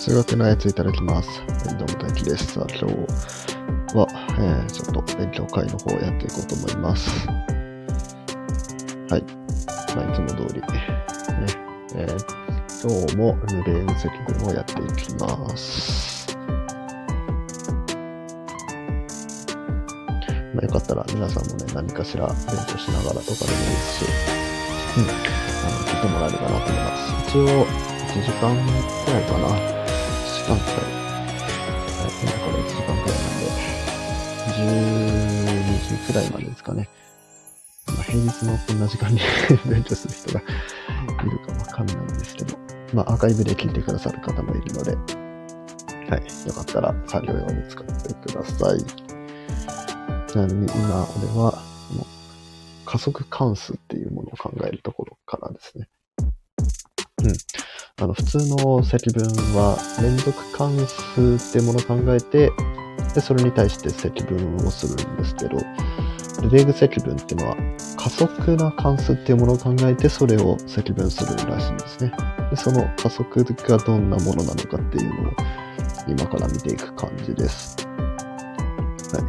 数学のやついただきます。どうも大輝です。さあ、今日は、えー、ちょっと勉強会の方をやっていこうと思います。はい。まあ、いつも通り、ね、えー、今日もルレーン積分をやっていきます。まあ、よかったら皆さんもね、何かしら勉強しながらとかでもいいですし、うん、あの、聞いてもらえればなと思います。一応、1時間くらいかな。1時間くらい。はい、今から1時間くらいなんで、12時くらいまでですかね。まあ、平日のこんな時間に勉強する人がいるかわかんないんですけど、まあ、アーカイブで聞いてくださる方もいるので、はい、よかったら作業用に使ってください。ちなみに今、俺は、加速関数っていうものを考えるところの、普通の積分は連続関数ってものを考えて、で、それに対して積分をするんですけど、ルレーグ積分っていうのは加速な関数っていうものを考えて、それを積分するらしいんですね。で、その加速がどんなものなのかっていうのを今から見ていく感じです。は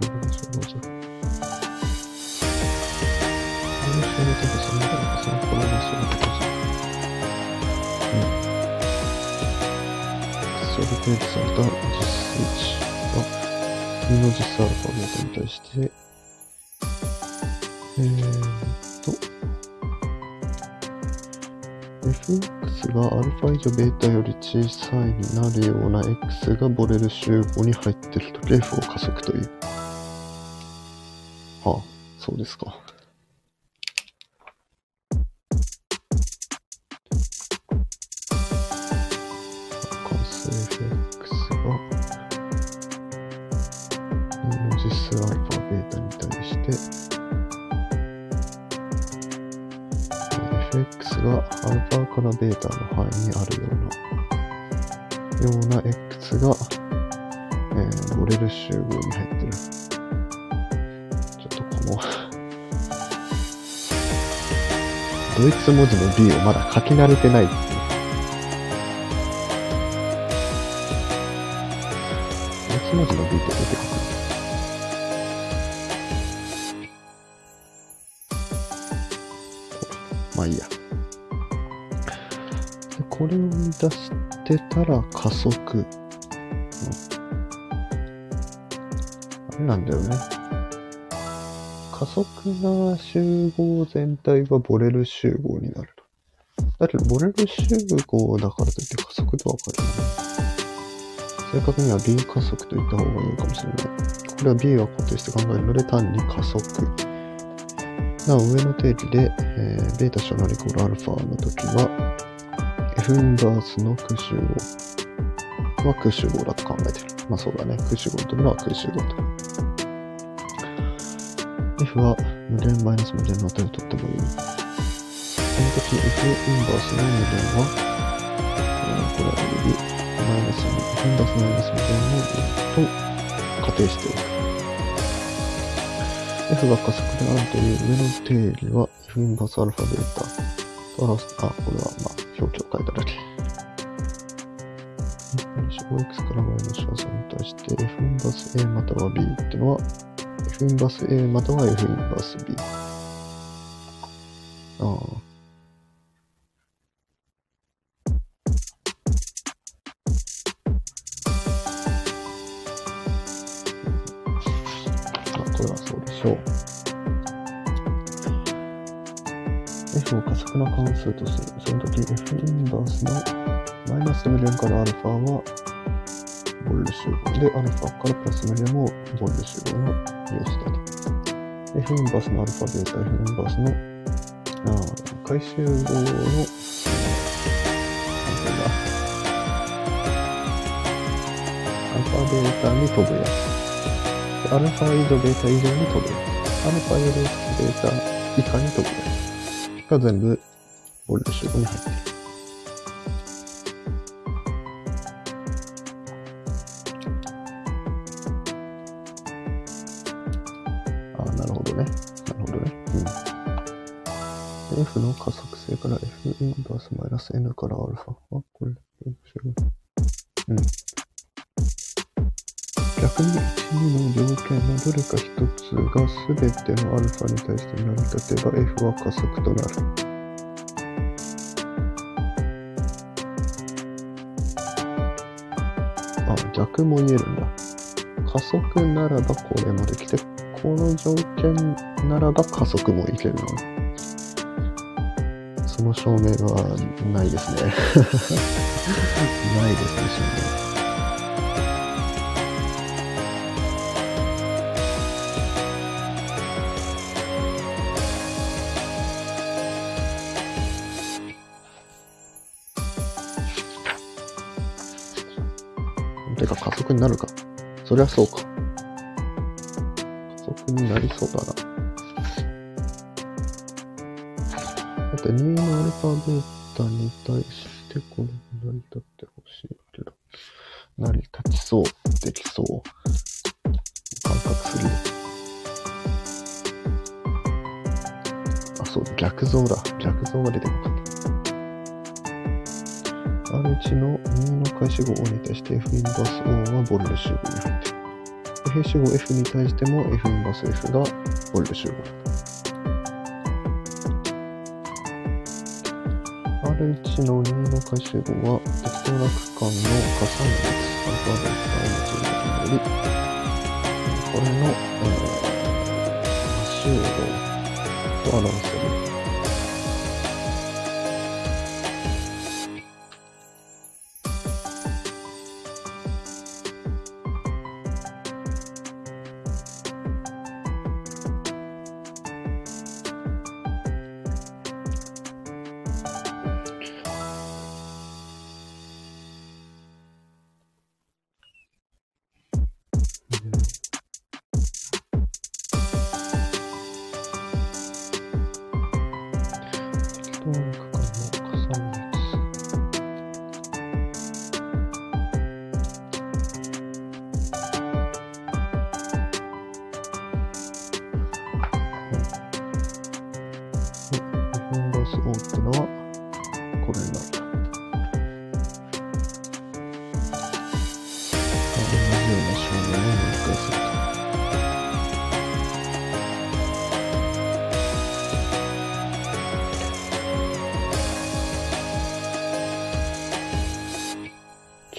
い。うん。それで定義された実数値は、2の実数アルファベートに対して、えーっと、fx がアルファ以上ベータより小さいになるような x がボレル集合に入っているとき f を加速という。はあ、そうですか。からベータの範囲にあるような、ような x が、えー、ボレル集合に入ってる。ちょっとこのドイツ文字の B をまだ書き慣れてないっていう。ドイツ文字の B って出てくるてたら加速。うんあれなんだよね。加速な集合全体がボレル集合になる。だけど、ボレル集合だからといって加速とわかるよね。正確には B 加速と言った方がいいかもしれない。これは B は固定して考えるので単に加速。なお、上の定義で、えー、ベータ小なりイコールアルファの時は、F インバースの空集合は空集合だと考えてる。まあそうだね。空集合というのは空集合と。F は無限マイナス無限の値を取ってもいい。その時 F インバースの無限は、これはよりマイナスに、F インバースマイナス無限のと仮定しておく。F が加速であるという上の定理は F インバースアルファベータと表す。あ、これはまあ表記を変えただけ。5x から y の小数に対して F インバース A または B ってのは F インバース A または F インバース B。あ。あ、マイナス無限からアルファはボル集合で、アルファからプラス無限もボル集合の様子だと。F インバースのアルファベータ、F インバースのあー回集合の、えーなんていうんだアルファベータに飛ぶやつ。でアルファ以上ベータ以上に飛ぶやつ。アルファよりベータ以下に飛ぶやつ。が全部ボル集合に入っている。ス N からアルファ。あ、これ、うん。逆に1、2の条件のどれか一つが全てのアルファに対して成り立てば F は加速となる。あ、逆も言えるんだ。加速ならばこれもできて、この条件ならば加速もいけるの。の証明はないですね。ないですね、証明。てか加速になるか。そりゃそうか。加速になりそうだな。って2のアルファベータに対してこれ成り立ってほしいけど。成り立ちそう。できそう。感覚する。あ、そう、逆像だ。逆像が出てこなかった。R1 の2の開始号 O に対して F インバース O はボルル集合に入っている。平集合 F に対しても F インバース F がボルル集合。R1 の2の回集合は適当な区間の加算率アルファベータを用いることにより、これの、えー、集合と表す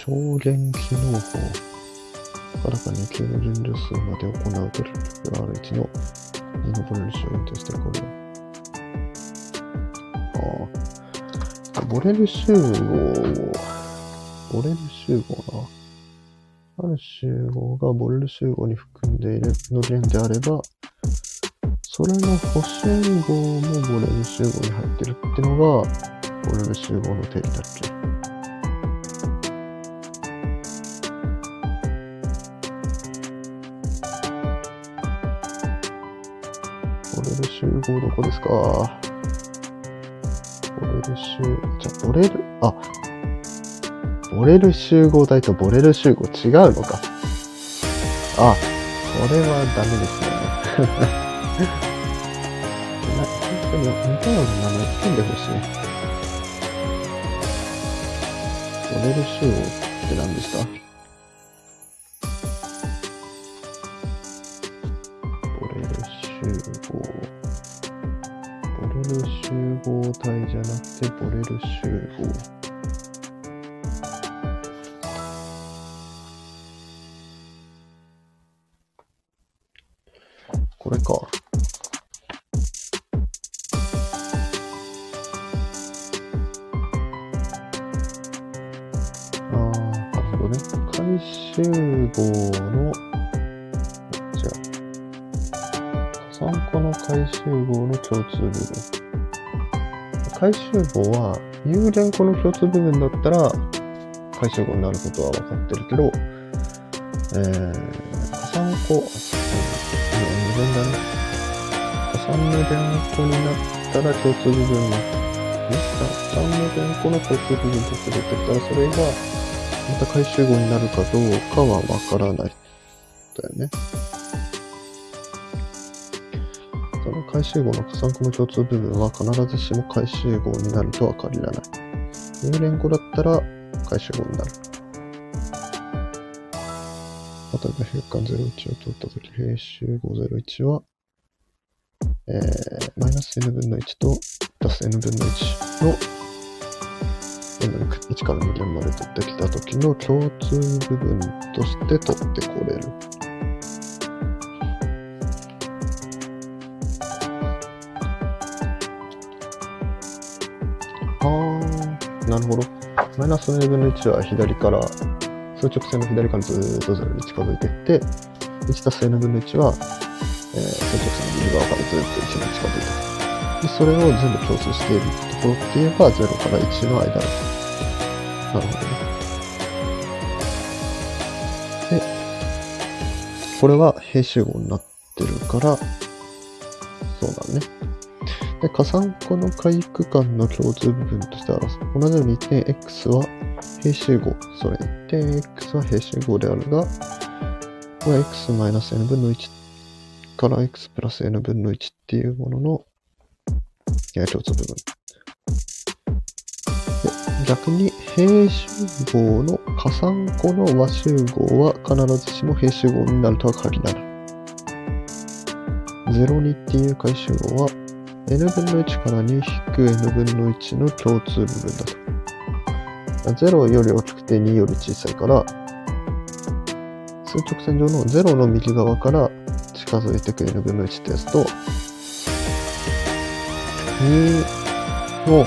超弦機能法。からか2級の純度数まで行うトリプル R1 の2のボレル集合としてこれ。ああ。ボレル集合ボレル集合な。ある集合がボレル集合に含んでいるの弦であれば、それの補集合もボレル集合に入ってるってのが、ボレル集合の定義だっけ？こどこですかボレル集、じゃ、ボレル、あ、ボレル集合体とボレル集合違うのか。あ、それはダメですね。な、本当に似たような名前つんでほしい。ボレル集合って何でした有限個の共通部分だったら回集合になることは分かってるけど、えー、加算個、うん、無限だね。加算無限個になったら共通部分に、加算無限個の共通部分として出てきたら、それがまた回集合になるかどうかは分からない。だよね。その回集合の加算項の共通部分は必ずしも回集合になるとは限らない。有連語だったら回集合になる。例えば、変換01を取ったとき、平集合01は、えー、マイナス n 分の1とプラス n 分の1の n1 から2連まで取ってきたときの共通部分として取ってこれる。なるほど。マイナス n 分の1は左から、数直線の左からずっと0に近づいていって、1たす n 分の1は、えー、数直線の右側からずっと1に近づいていく。でそれを全部共通しているところって言えば、0から1の間だ。なるほどね。で、これは平集合になってるから、そうだね。で、加算項の回区間の共通部分としては、同じように点 x は平集合。それ点 x は平集合であるが、これは x-n 分の1から x プラス n 分の1っていうものの共通部分。逆に平集合の加算項の和集合は必ずしも平集合になるとは限らない。02っていう回集合は n 分の1から2引く n 分の1の共通部分だと。0より大きくて2より小さいから、数直線上の0の右側から近づいていく n 分の1ってやつと、2の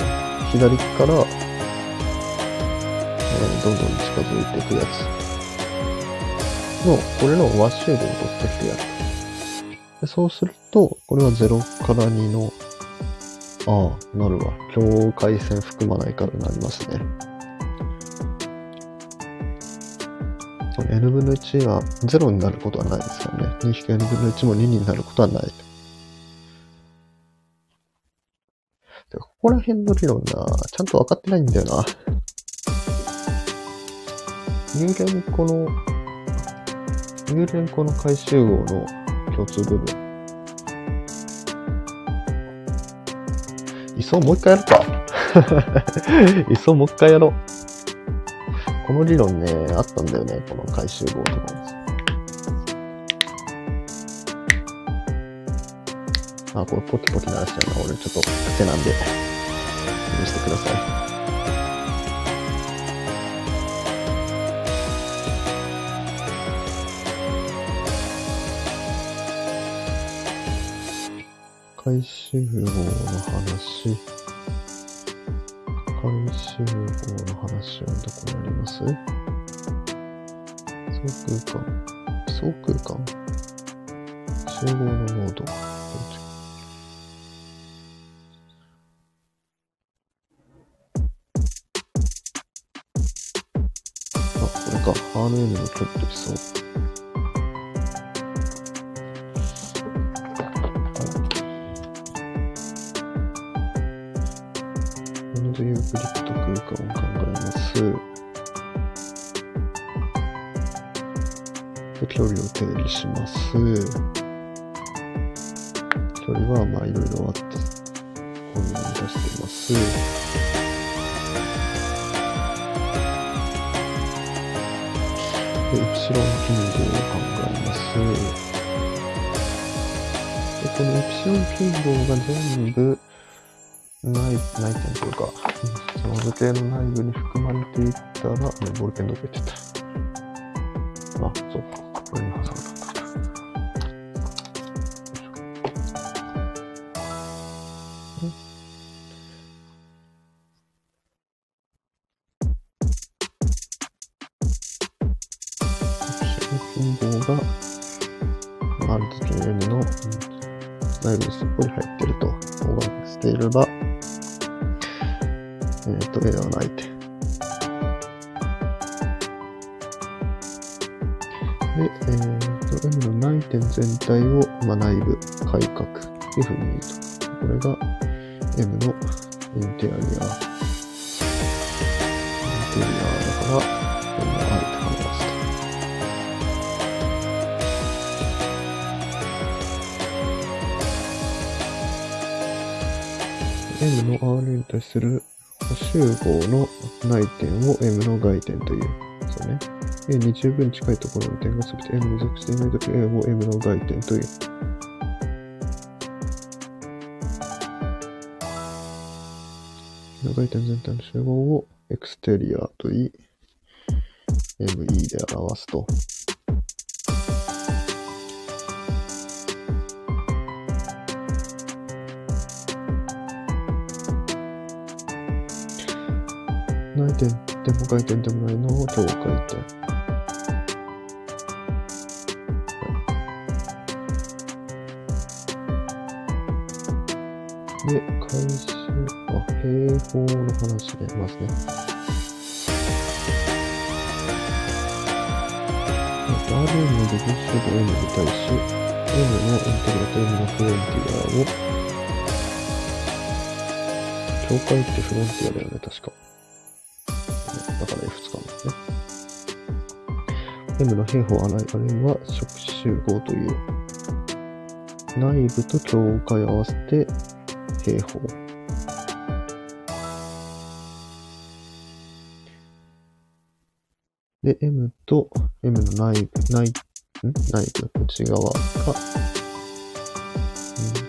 左から、えーどんどん近づいていくやつの、これの和集合を取ってきてやると。でそうすると、これは0から2の、ああ、なるわ。境界線含まないからなりますね。これ n 分の1は0になることはないですからね。2引く n 分の1も2になることはない。でここら辺の理論な、ちゃんと分かってないんだよな。有連この、有連この回集合の共通部分。いっそもう一回やるか。いっそもう一回やろう。この理論ね、あったんだよね、この回収棒とか。あ、これポキポキ鳴らしちゃうな。俺ちょっと手なんで。許してください。回集合の話。回集合の話はどこにあります？総空間。総空間集合の濃度。あ、これか。RN のちょっと基礎。距離を定義します。距離はまあいろいろあって、こういうのに出しています。で、イプシロン頻度を考えます。で、このイプシロン頻度が全部、ない、ない点というか、その図形の内部に含まれていったら、もうボールペンどこ行ってた。あ、そうか。これに挟むいうふうにと。これが M のインテリア。インテリアだから、これが I って考えますと。M の R に対する補集合の内点を M の外点という。そうね。A に十分近いところの点が全て M に属していないとき A を M の外点という。の外点全体の集合をエクステリアといい、ME で表すと。内点でも外点でもないのを境界点。で、回収、平方の話でますね。R の部分集合 M に対し、M のインテグラと M のフロンティアを、境界ってフロンティアだよね、確か。だから F 使うんですね。M の平方あるいは触手集合という内部と境界を合わせて平方。で、M と M の内部、内、ん？内部の、内側が、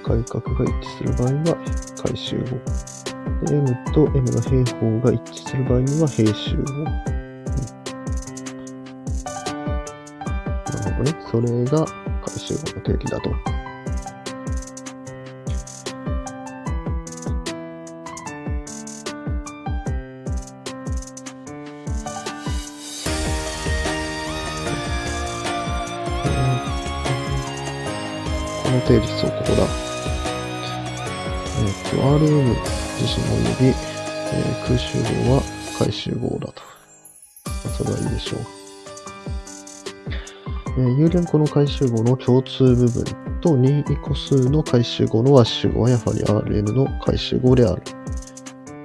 外角が一致する場合は回集合。で、M と M の平方が一致する場合には平集合。うん、なるほどね。それが回集合の定義だと。定理そう、ここだ。えっ、と、RM 自身及び、えー、空集合は回集合だと。それはいいでしょう。えー、有連個の回集合の共通部分と任意個数の回集合の和集合はやはり Rn の回集合である。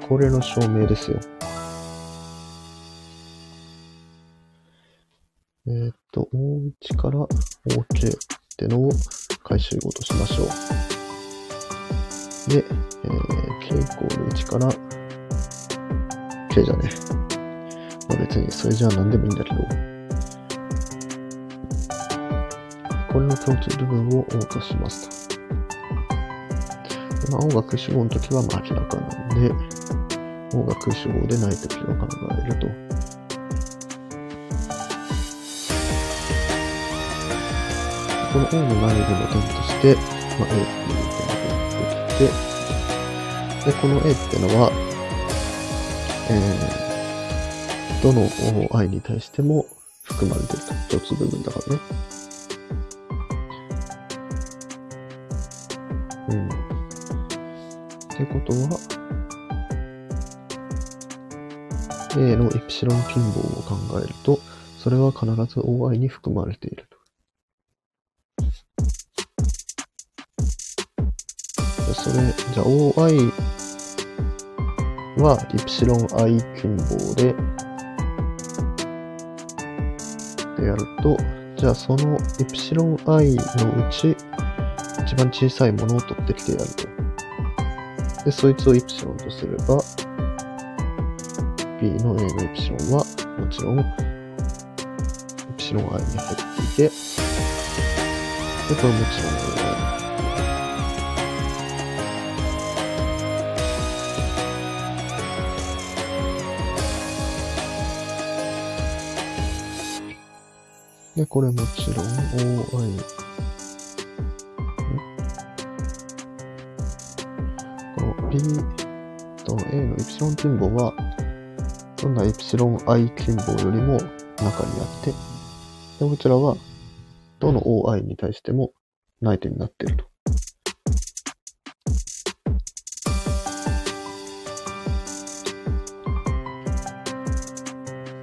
これの証明ですよ。えっ、と、O1 から OK ってのを回集合としましょう。で、えー、k イコール1から k じゃね。まあ別にそれじゃあ何でもいいんだけど、これの共通部分を O としますと。まあ、O が空集合の時はまあ明らかなんで、O が空集合でない時を考えると。この O の内部の点として、まあ、A っていう点が出てきて、で、この A っていうのは、えー、どの i に対しても含まれてると。共通部分だからね。うん。ってことは、A のイプシロン近傍を考えると、それは必ず OI に含まれていると。それ、じゃあ OI はイプシロン i 近傍で、でやると、じゃあそのイプシロン i のうち、一番小さいものを取ってきてやると。で、そいつをイプシロンとすれば、B の A のイプシロンは、もちろん、イプシロン i に入っていて、で、これもちろんで、これもちろん OI。この B と A のイプシロン近傍は、どんなイプシロン i 近傍よりも中にあって、で、こちらは、どの OI に対しても内点になっていると。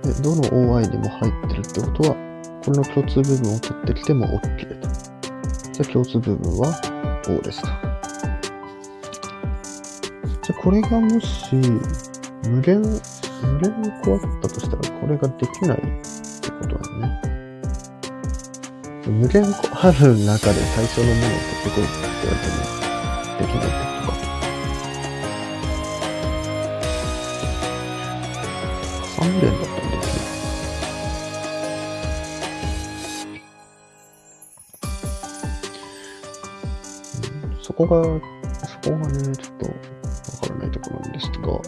で、どの OI にも入ってるってことは、この共通部分を取ってきても OK と。じゃあ共通部分は O ですと。じゃあこれがもし、無限、無限に壊ったとしたら、これができないってことだよね。無限ある中で最初のものを取ってこいって言われても、できないってことか。3連だったこが、そこがね、ちょっとわからないところなんですが、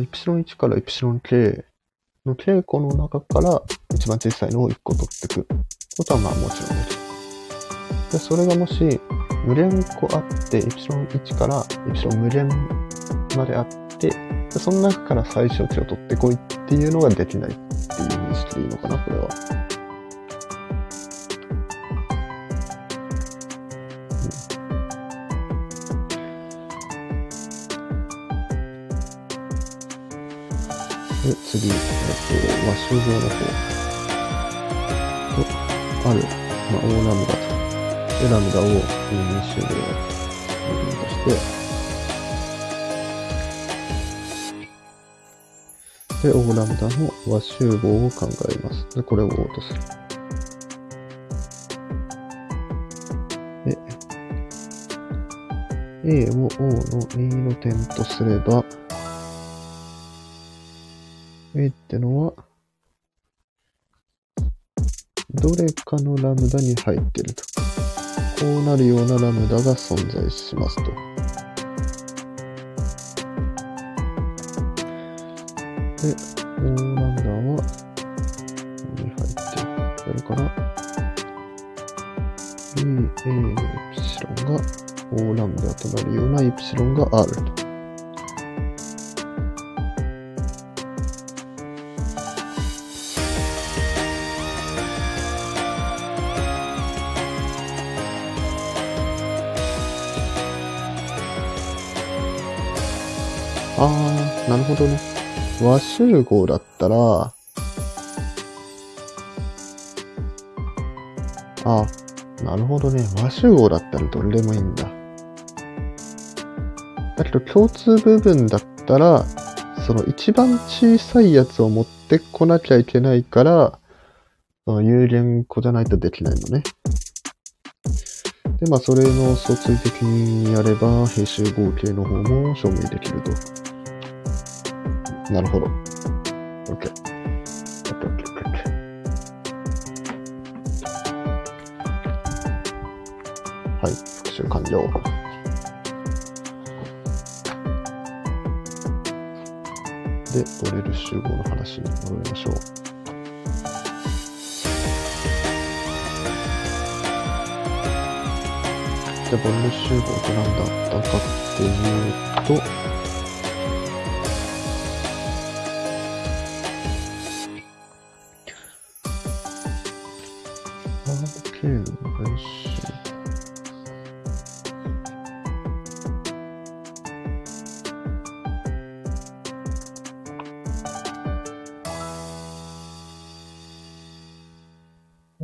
イプシロン1からイプシロン K の稽古の中から一番小さいのを1個取っていく。ことはまあもちろんできる。で、それがもし無連個あって、イプシロン1からイプシロン無連まであって、その中から最小値を取ってこいっていうのができないっていう認識でいいのかな、これは。で、次、えっと、まあ、集合の方。と、ある、まあ、大ラムダと。で、ラムダを2集合部分として、で、大ラムダの和集合を考えます。で、これを O とする。で、A を O の2の点とすれば、A ってのは、どれかのラムダに入ってると。こうなるようなラムダが存在しますと。で、O ラムダは、ここに入ってるから、B、A のイプシロンが O ラムダとなるようなイプシロンがあると。あー、なるほどね。和集合だったら、あー、なるほどね。和集合だったらどれでもいいんだ。だけど共通部分だったら、その一番小さいやつを持ってこなきゃいけないから、その有限個じゃないとできないのね。で、まあ、それの相対的にやれば、平集合形の方も証明できると。なるほど。OK。はい、復習完了。で、ドレル集合の話に戻りましょう。じゃあ、ボル集合って何だったかっていうと、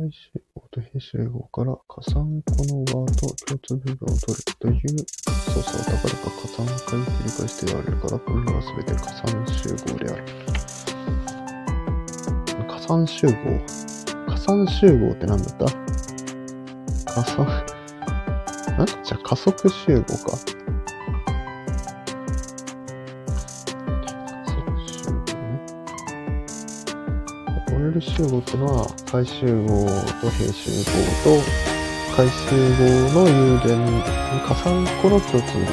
最終号と非集合から加算個の和と共通部分を取るという操作をたかだか加算回繰り返してやられるから、これらは全て加算集合である。加算集合。加算集合って何だった？加算、なんじゃ加速集合か。ル集合ってのは、回集合と平集合と、回集合の有限、加算個の共通部分。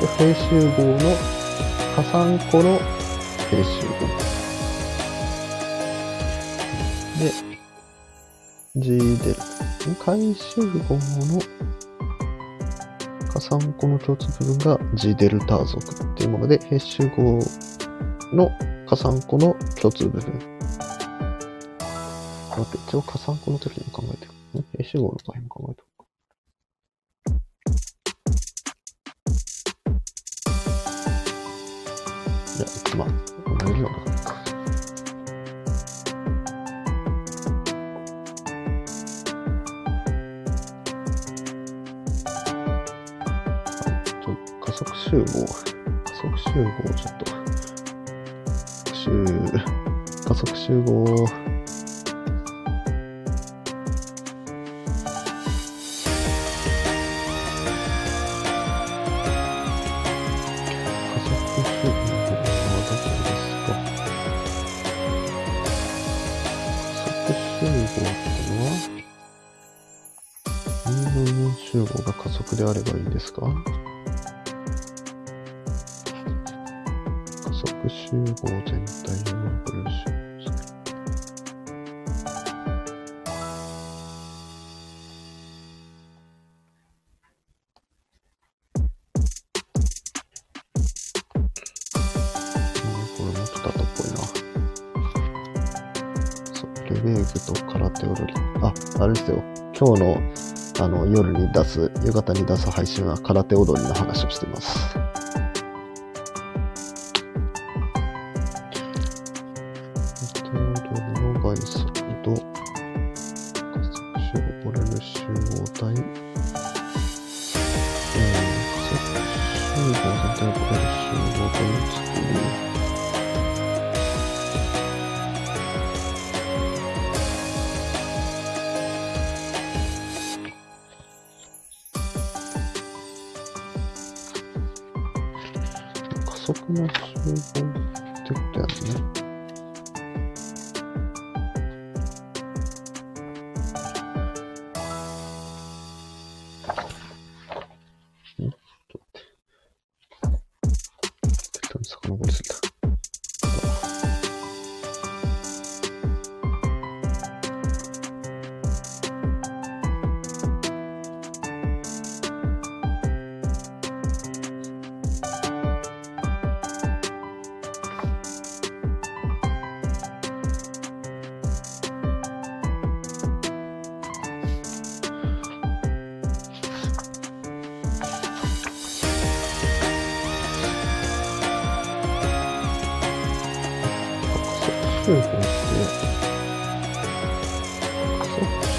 で、平集合の加算個の平集合。で、G デル。回集合の加算個の共通部分が G デルタ属っていうもので、平集合の加算個の共通部分。待って、一応加算個の時に考えてる。ん平集合の場合も考えておく。いや、まあ、同じようなじか。ちょ加速集合。加速集合、ちょっと。集、加速集合。2分分集合が加速であればいいんですか？加速集合全体をマークル夜に出す、夕方に出す配信は空手踊りの話をしてます。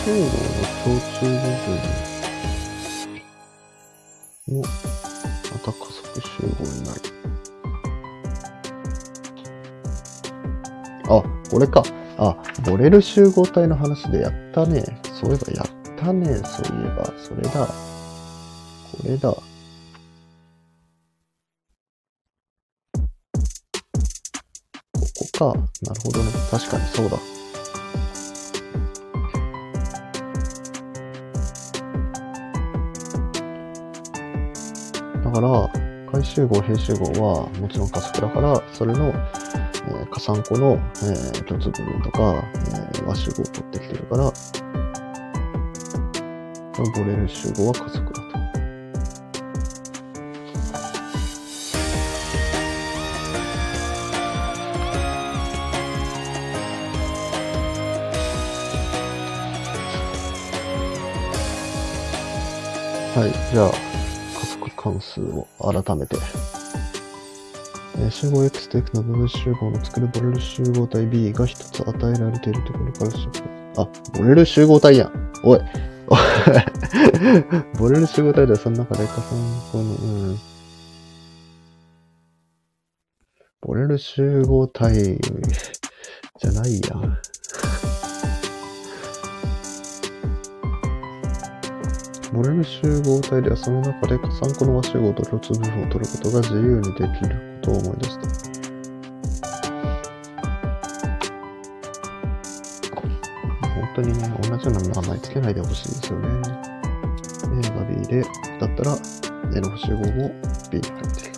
集合の共通部分も、また加速集合になる。あ、これか。あ、ボレル集合体の話でやったね。そういえばやったね。そういえば、それだ。これだ。ここか。なるほどね。確かにそうだ。だから、回集合、閉集合はもちろん加速だから、それの、えー加算項の、えー共通部分とか、えー和集合を取ってきてるから、このボレル集合は加速だと。はい。じゃあ、関数を改めて。えー集合 X と X の部分集合の作るボレル集合体 B が一つ与えられているところから集合。あ、ボレル集合体やん。おい。ボレル集合体ではその中で加算項の、うん。ボレル集合体じゃないやん。ボレル集合体ではその中で加算項の和集合と共通部分を取ることが自由にできることを思い出した。本当にね、同じような名前つけないでほしいですよね。A が B で、だったら A の集合も B に入っている。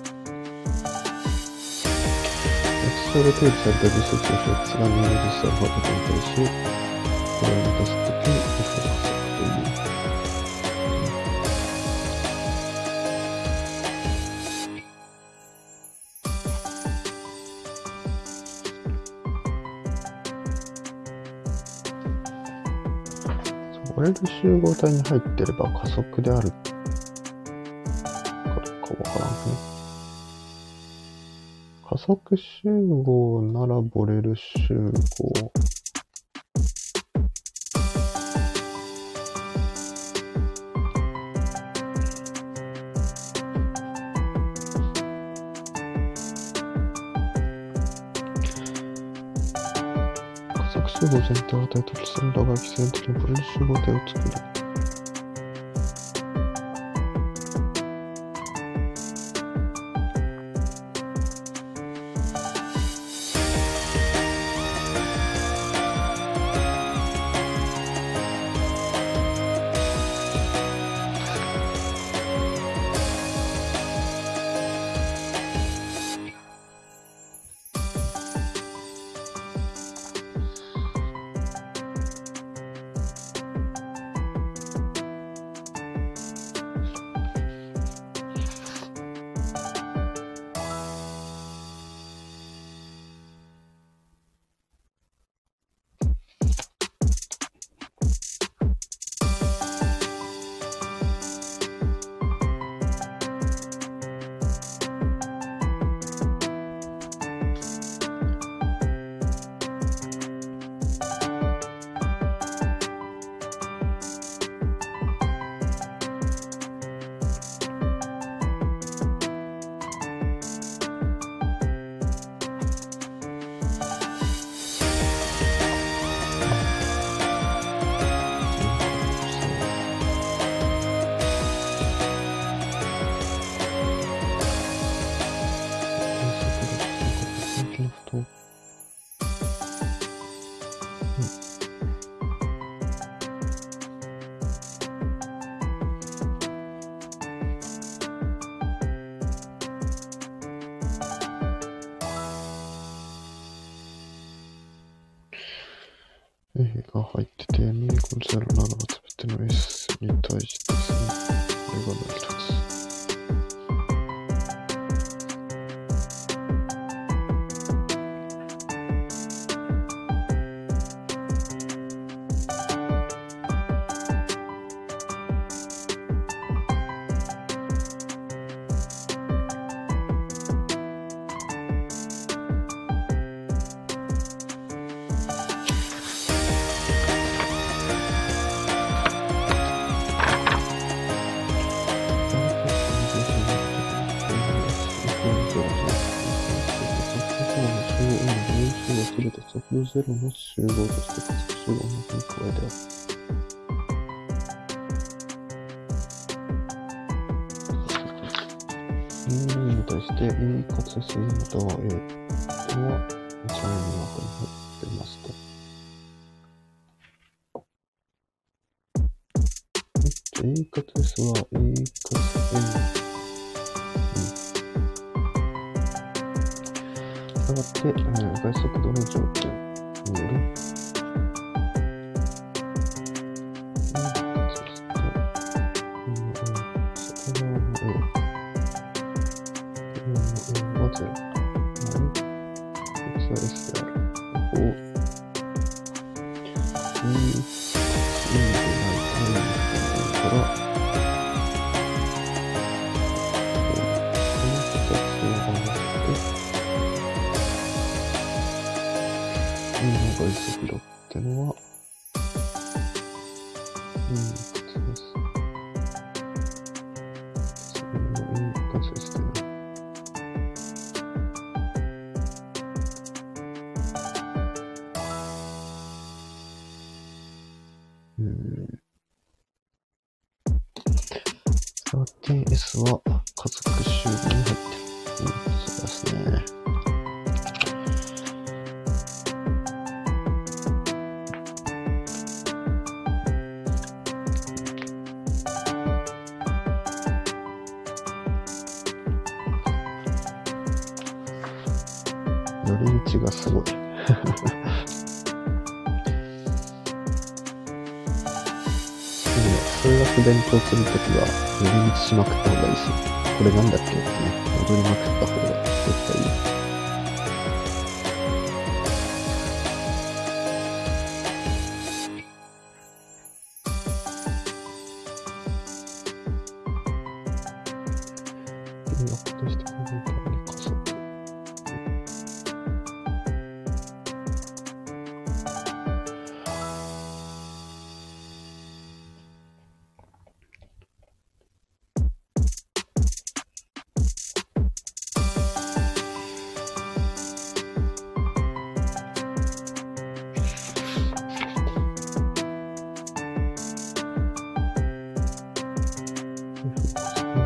X 上で定義された実質を X が2の実質アルファベットに対し、これを満たすとき、集合体に入ってれば加速であるかどうかわからんね。加速集合ならボレル集合。加速集合全体を与えた基線らが基線的にボレル複ゼロの集合として仮想集合の中に加えてある。に対して、いい活性または良い。answer it's a square 弁当するときは寄り道しまくった方がいいし、これなんだっけってね、戻りまくった方が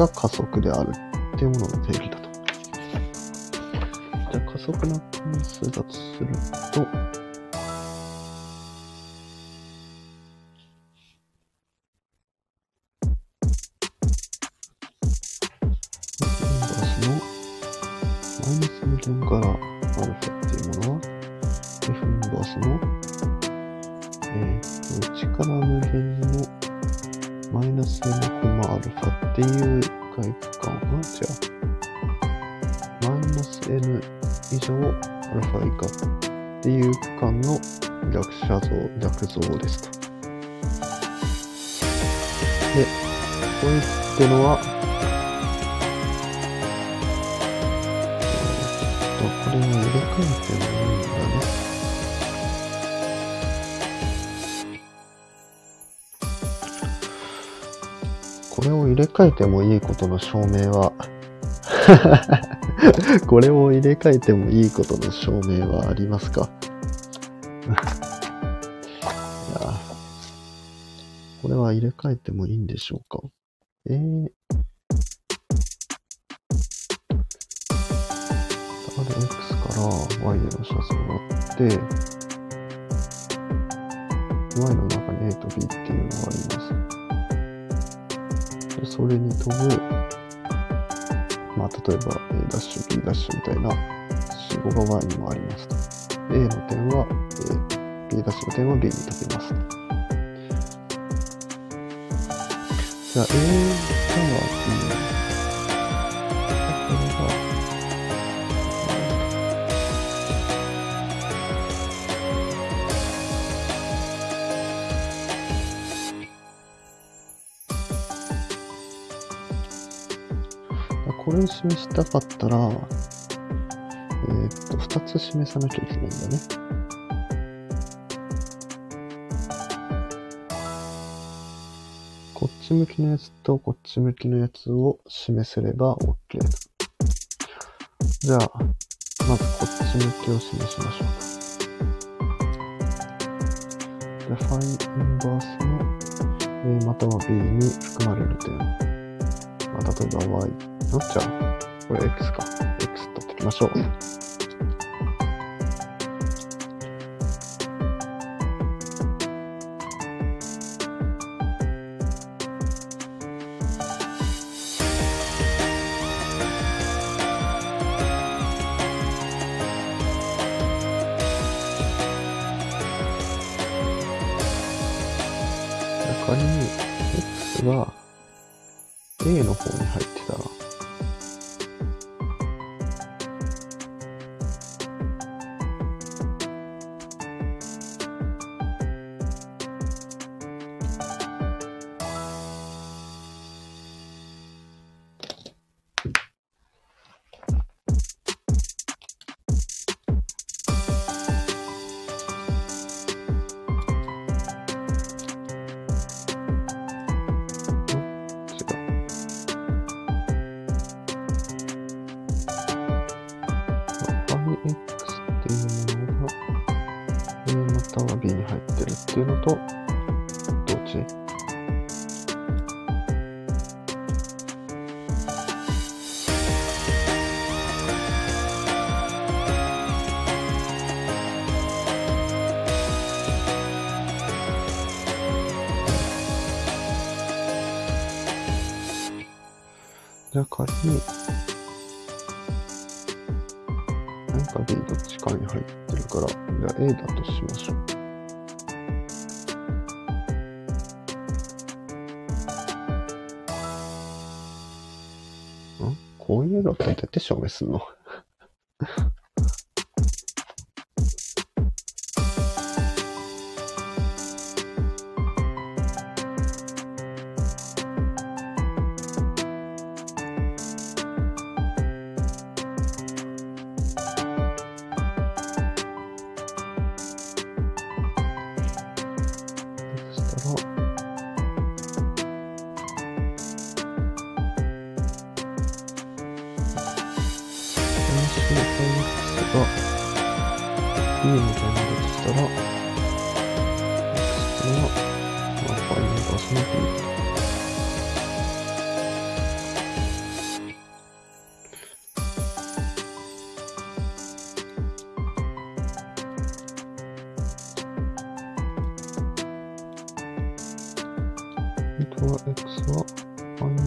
が加速であるっていうものの定義だと。じゃあ加速の関数だとすると、替えてもいいことの証明は。これを入れ替えてもいいことの証明はありますか？いやこれは入れ替えてもいいんでしょうか？えー、X から Y の写像があって、Y の中に A と B っていうのがあります。でそれに飛ぶ、まあ、例えば A ダッシュ、B ダッシュみたいな集合が前にもありますと。A の点は A、B ダッシュの点は B に飛びますと。じゃあ A タワー B を示したかったら、えーっと、二つ示さなきゃいけないんだね。こっち向きのやつとこっち向きのやつを示せれば OK。じゃあ、まずこっち向きを示しましょうか。ファインインバースの A または B に含まれる点。まあ、例えば Y なっちゃんこれ X か。X 取ってきましょう。かに、なん、か B どっちかに入ってるから、じゃあ A だとしましょう。ん？こういうのってどうやって証明すんの？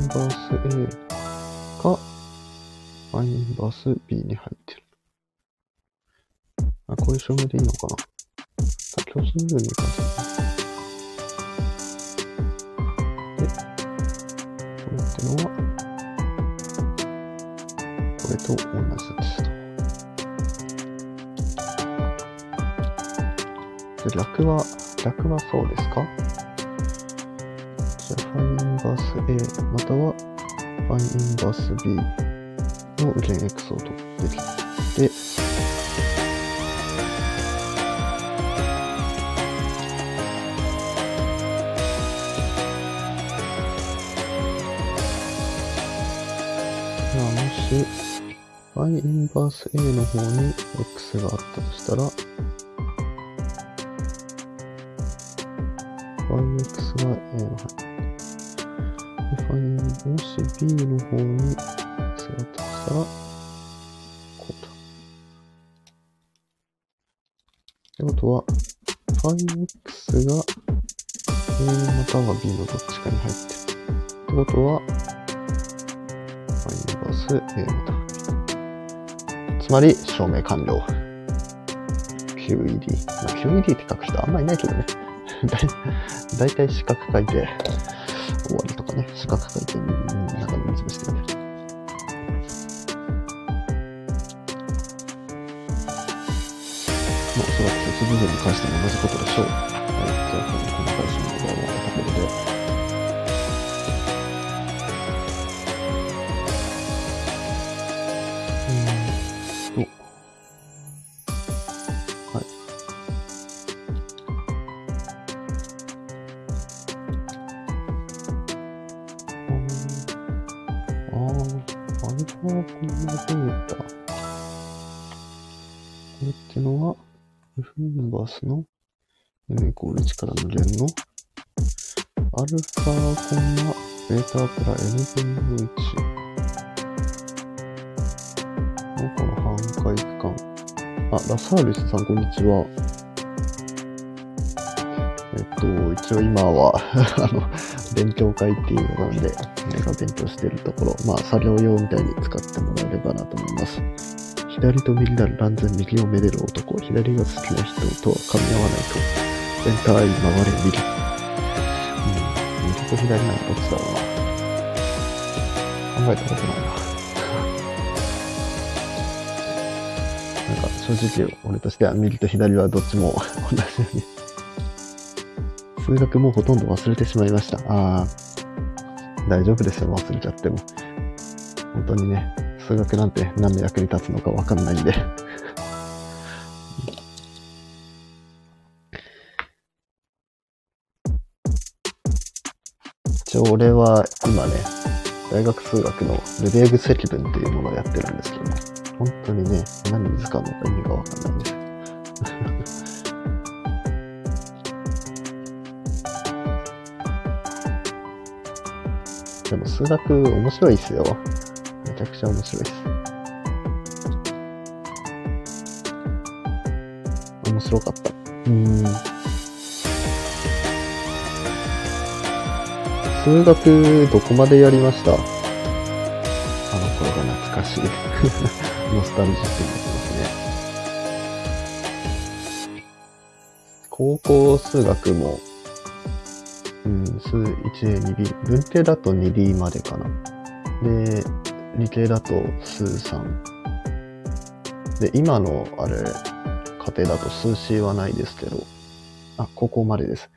バース A かファインバース B に入ってる。あ、こういう証明でいいのかな？あ、共通部分に関してで、これってのは、これと同じですと。で、楽は、楽はそうですか？じゃあ、ファインバース A、または、ファインバース B の右辺 X を取ってきて、じゃあもし、ファインバース A の方に x があったとしたら、大体四角書いて、終わりとかね、四角ァはこんなデータ。これってのは、F インバースの n イコール1からの弦の、アルファコンマベータプラ n 分の1のこの半回区間。あ、ラサールスさんこんにちは。えっと、一応今は、あの、勉強会っていうのなんで、俺が勉強しているところ、まあ、作業用みたいに使ってもらえればなと思います。左と右なら乱然右をめでる男。左が好きな人とは噛み合わないと。全体回れ右。うん。右と左ならどっちだろうな。考えたことないな。なんか正直俺としては右と左はどっちも 同じように。数学もほとんど忘れてしまいました。ああ、大丈夫ですよ、忘れちゃっても。本当にね、数学なんて何の役に立つのかわかんないんで。一応俺は今ね、大学数学のルベーグ積分っていうものをやってるんですけども、本当にね、何に使うのか意味がわかんないんで。数学面白いっすよ。めちゃくちゃ面白いっす。面白かった。うーん。数学どこまでやりました？あの頃が懐かしい。ノスタルジックになってますね。高校数学もうん、数 1A、2B。文系だと 2D までかな。で、理系だと数3。で、今の、あれ、家庭だと数 C はないですけど、あ、高校までです。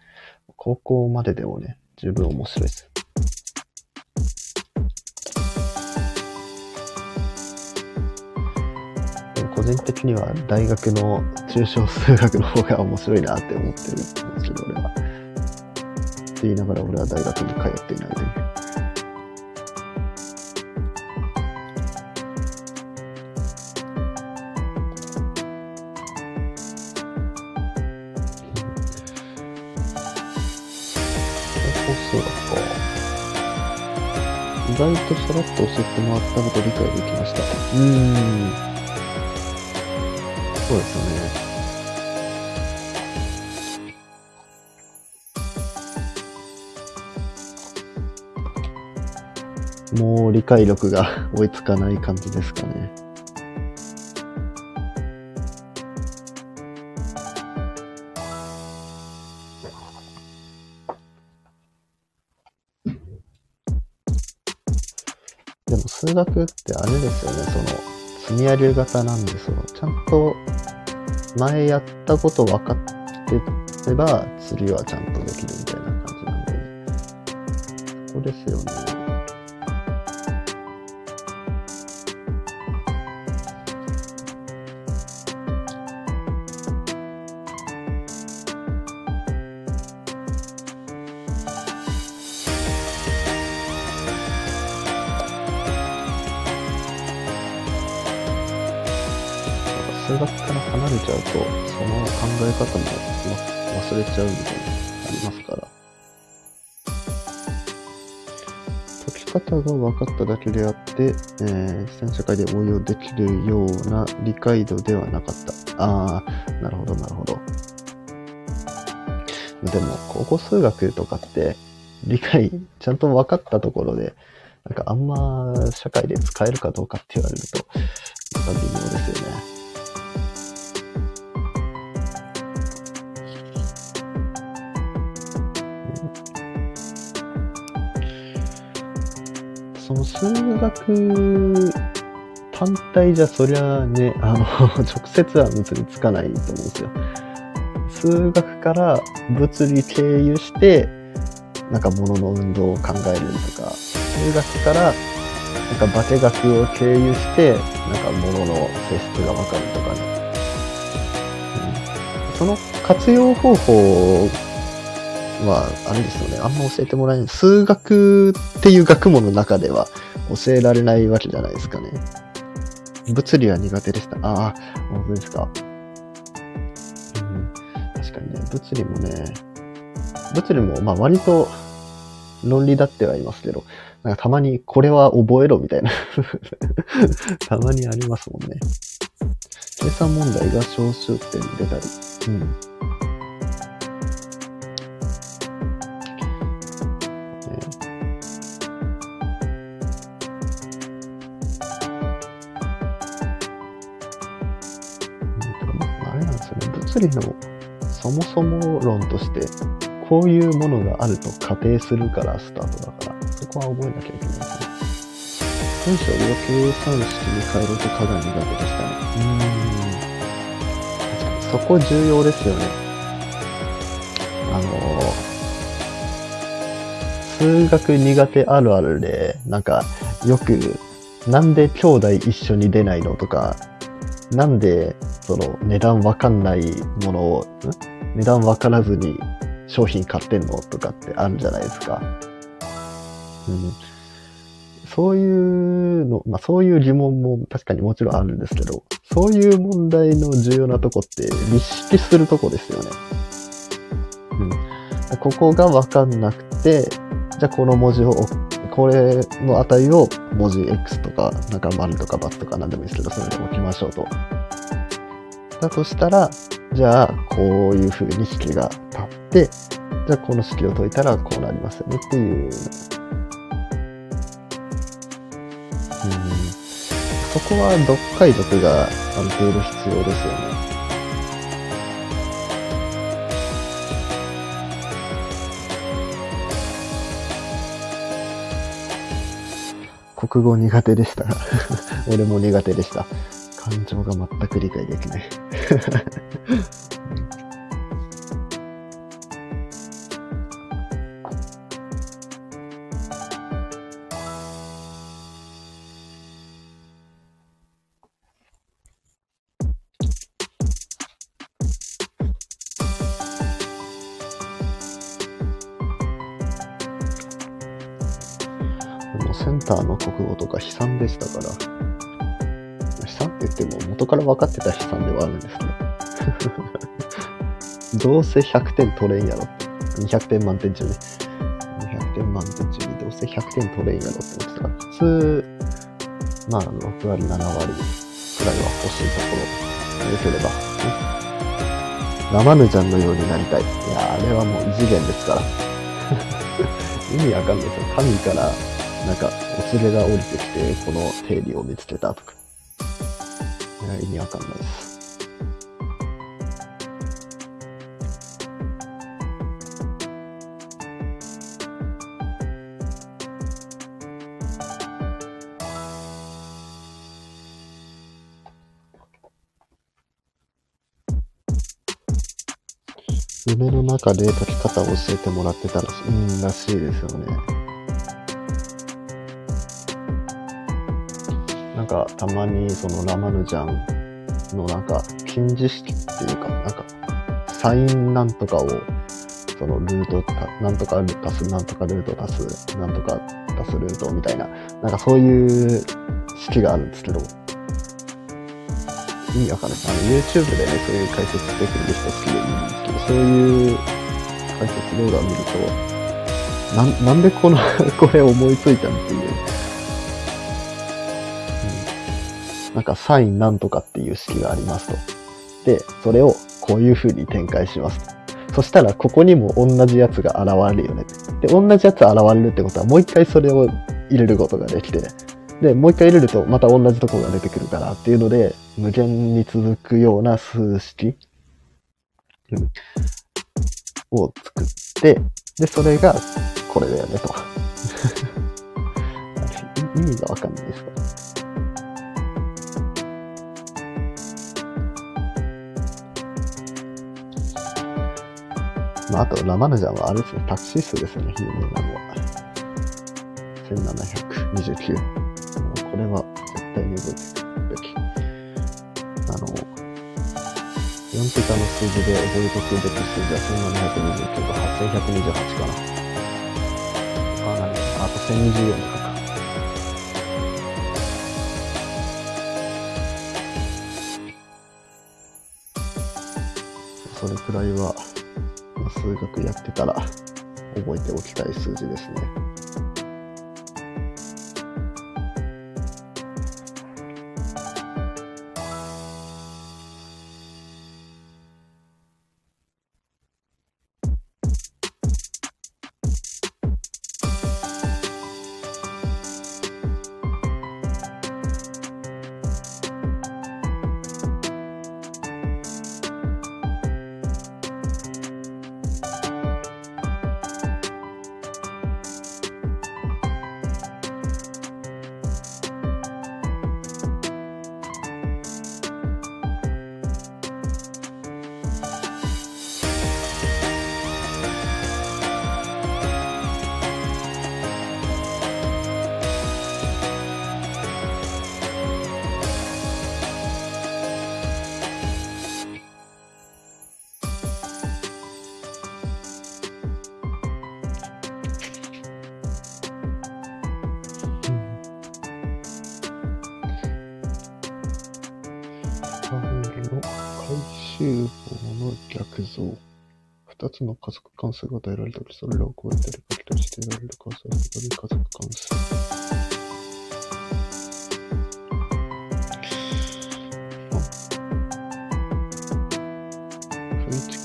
高校まででもね、十分面白いです。で個人的には大学の抽象数学の方が面白いなって思ってるんですけど、俺は。言いながら俺は大学に通っていないという。意外とさらっと教えてもらったこと理解できました。うーん。そうですよね。理解力が 追いつかない感じですかね。でも数学ってあれですよね、その、積み上げ型なんで、その、ちゃんと前やったこと分かってれば、次はちゃんとできるみたいな感じなんで、そこですよね。数学から離れちゃうと、その考え方もま忘れちゃうみたいなのありますから。解き方が分かっただけであって、えー、実際の社会で応用できるような理解度ではなかった。ああ、なるほど、なるほど。でも、高校数学とかって、理解ちゃんと分かったところで、なんかあんま社会で使えるかどうかって言われると、なんか微妙ですよね。数学単体じゃそりゃね、あの、直接は結びつかないと思うんですよ。数学から物理経由して、なんか物の運動を考えるとか、数学からなんか化学を経由して、なんか物の性質がわかるとかね。うん、その活用方法は、あれですよね。あんま教えてもらえない。数学っていう学問の中では教えられないわけじゃないですかね。物理は苦手でした。ああ、本当ですか。うん、確かにね、物理もね、物理もまあ割と論理だってはいますけど、なんかたまにこれは覚えろみたいな たまにありますもんね。計算問題が小数点に出たり。うん。すよね。物理のそもそも論として、こういうものがあると仮定するからスタートだから、そこは覚えなきゃいけないですね。文章を計算式に変えるとかが苦手でしたね。うん。そこ重要ですよね。あの、数学苦手あるあるで、なんか、よく、なんで兄弟一緒に出ないのとか、なんで、その、値段わかんないものを、値段わからずに商品買ってんのとかってあるじゃないですか。うん。そういうの、まあそういう疑問も確かにもちろんあるんですけど、そういう問題の重要なとこって立式するとこですよね。うん。ここがわかんなくて、じゃあこの文字を、これの値を文字 X とか、なんか丸とか×とか何でもいいですけど、それで置きましょうと。だとしたら、じゃあ、こういう風に式が立って、じゃあこの式を解いたらこうなりますよねっていう。うん。そこは読解力がある程度必要ですよね。国語苦手でした。俺も苦手でした。感情が全く理解できない。センターの国語とか悲惨でしたから。って言っても元から分かってた悲惨ではあるんですけど。どうせ100点取れんやろって。200点満点中ね。200点満点中にどうせ100点取れんやろって思ってたから。普通、まあ6割、7割くらいは欲しいところ、良ければ、ね。ラマヌちゃんのようになりたい。いや、あれはもう異次元ですから。意味わかんないですよ。神からなんか、お連れが降りてきて、この定理を見つけたとか。意味わかんないです。夢の中で解き方を教えてもらってたらしい、ん、らしいですよね。か、たまにそのラマヌジャンのなんか、近似式っていうか、なんか、サインなんとかを、そのルート、なんとか足す、なんとかルート足す、なんとか足すルートみたいな、なんかそういう式があるんですけど、意味わかんない。あの、YouTube でね、そういう解説してくれる人好きでいいんですけど、そういう解説動画を見ると、なん、なんでこの これ思いついたのっていう。なんか、サインなんとかっていう式がありますと。で、それをこういう風に展開しますと。そしたら、ここにも同じやつが現れるよね。で、同じやつ現れるってことは、もう一回それを入れることができて、で、もう一回入れると、また同じところが出てくるからっていうので、無限に続くような数式、うん、を作って、で、それがこれだよねと。意味がわかんないですか？まあ、あと、ラマヌジャンはあれですね、タクシー数ですよね、有名なのは。1729。これは絶対に覚えておくべき。あの、4桁の数字で覚えておくべき数字は1729と8128かな。あ、何あと1024とかか。それくらいは数学やってたら覚えておきたい数字ですね。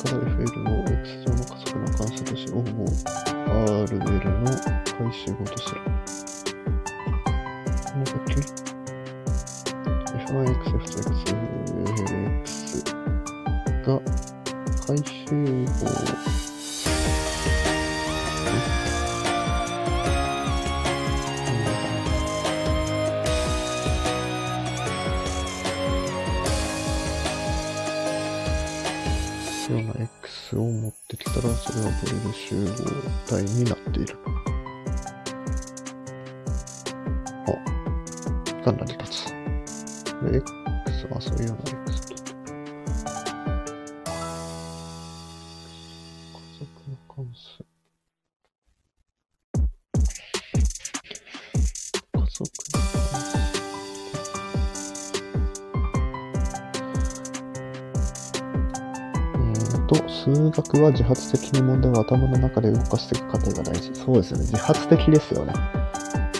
から Fl を X 上の加速の関数とし、O を RL の回収語とする。この時、は自発的に問題を頭の中で動かしていく過程が大事。そうですよね。自発的ですよね。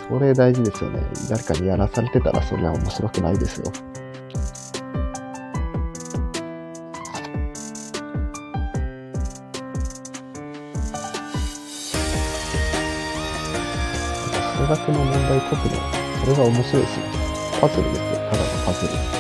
それ大事ですよね。誰かにやらされてたらそれは面白くないですよ。数学の問題解くの、それが面白いですよ。パズルですよ。ただのパズル。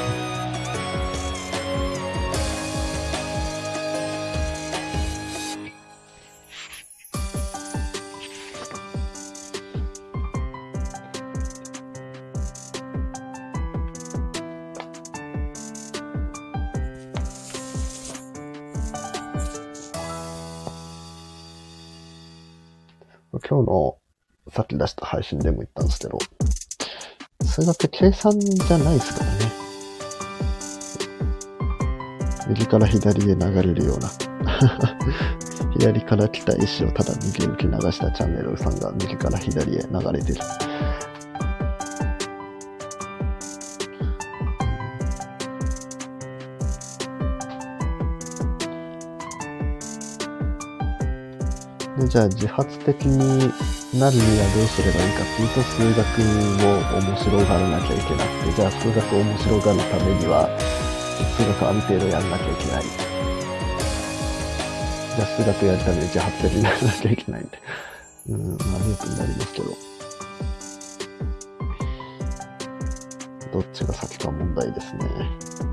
信でも言ったんですけど、数学って計算じゃないですからね。右から左へ流れるような 左から来た石をただ右向き流したチャンネルさんが右から左へ流れてる。じゃあ自発的になるにはどうすればいいかっていうと、数学を面白がらなきゃいけなくて、じゃあ数学を面白がるためには、数学ある程度やんなきゃいけない。じゃあ数学やるために自発的にならなきゃいけないんで。うん、まあループになりますけど。どっちが先か問題ですね。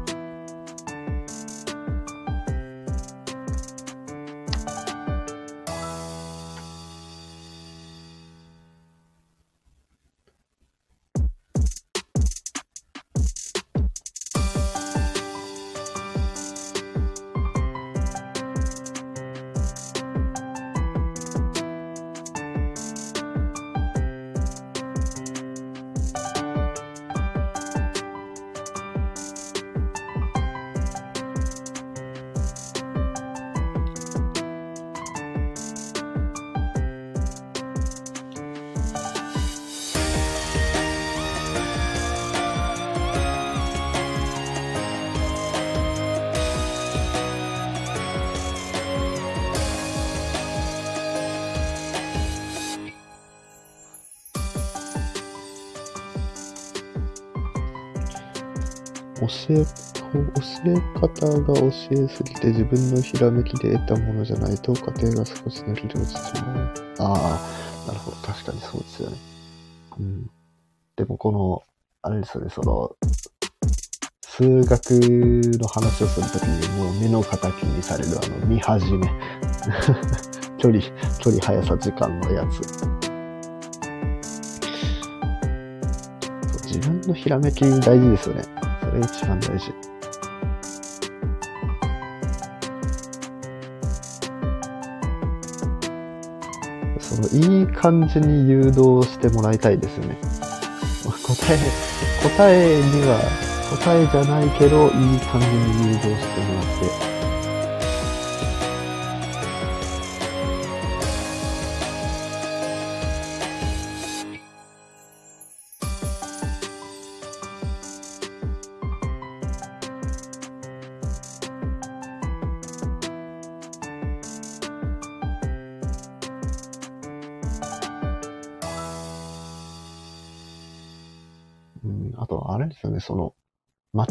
方が教えすぎて自分のひらめきで得たものじゃないと家庭が少しだけで落ちてしまう。ああ、なるほど。確かにそうですよね。うん。でもこの、あれですよね、その、数学の話をするときにもう目の敵にされるあの見始め。距離、距離速さ時間のやつ。自分のひらめき大事ですよね。それ一番大事。いい感じに誘導してもらいたいですよね。答え、答えには、答えじゃないけど、いい感じに誘導してもらって、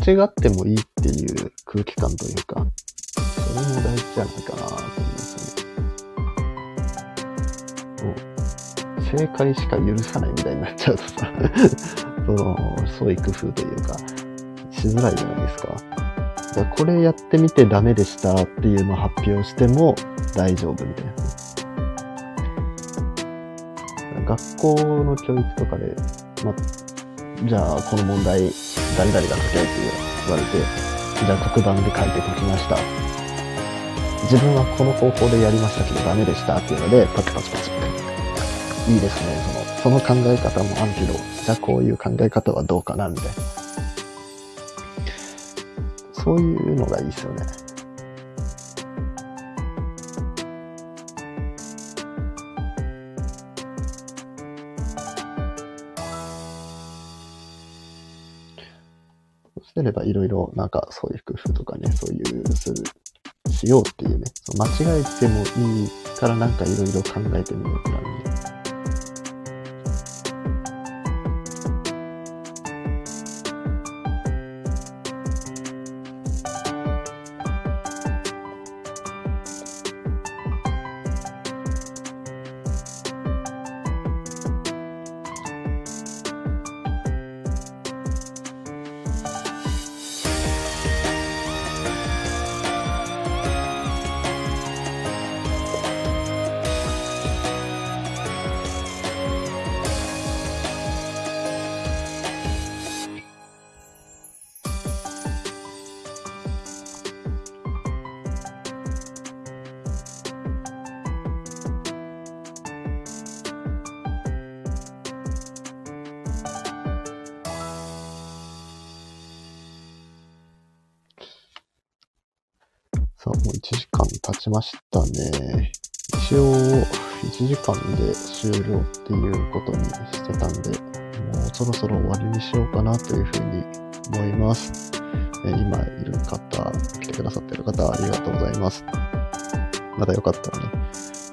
間違ってもいいっていう空気感というか、それも大事じゃないかなと思いますね。もう、正解しか許さないみたいになっちゃうとさ、その、創意工夫というか、しづらいじゃないですか。だこれやってみてダメでしたっていうのを発表しても大丈夫みたいな。学校の教育とかで、まあ、じゃあこの問題誰々が書けって言われて、じゃあ黒板で書いて書きました。自分はこの方法でやりましたけどダメでしたっていうので、パチパチパチ。いいですね。その、その考え方もあるけど、じゃあこういう考え方はどうかなみたいな。そういうのがいいですよね。すればいろいろなんかそういう工夫とかね、そういうする、しようっていうね、そ間違えてもいいからなんかいろいろ考えてみようってなる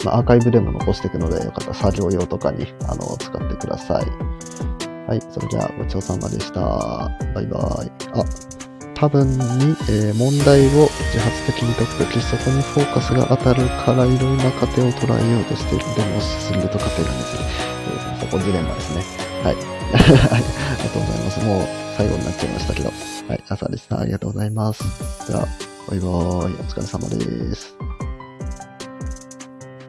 ま。あ、アーカイブでも残していくので、よかったら作業用とかに、あの、使ってください。はい、それじゃあ、ごちそうさまでした。バイバイ。あ、多分に、えー問題を自発的に解くとき、そこにフォーカスが当たるから、いろんな過程を捉えようとしている。でも、進んでると過程が見せる。えーそこジレンマですね。はい。ありがとうございます。もう最後になっちゃいましたけど。はい。朝でした。ありがとうございます。じゃあ、バイバーイ。お疲れ様です。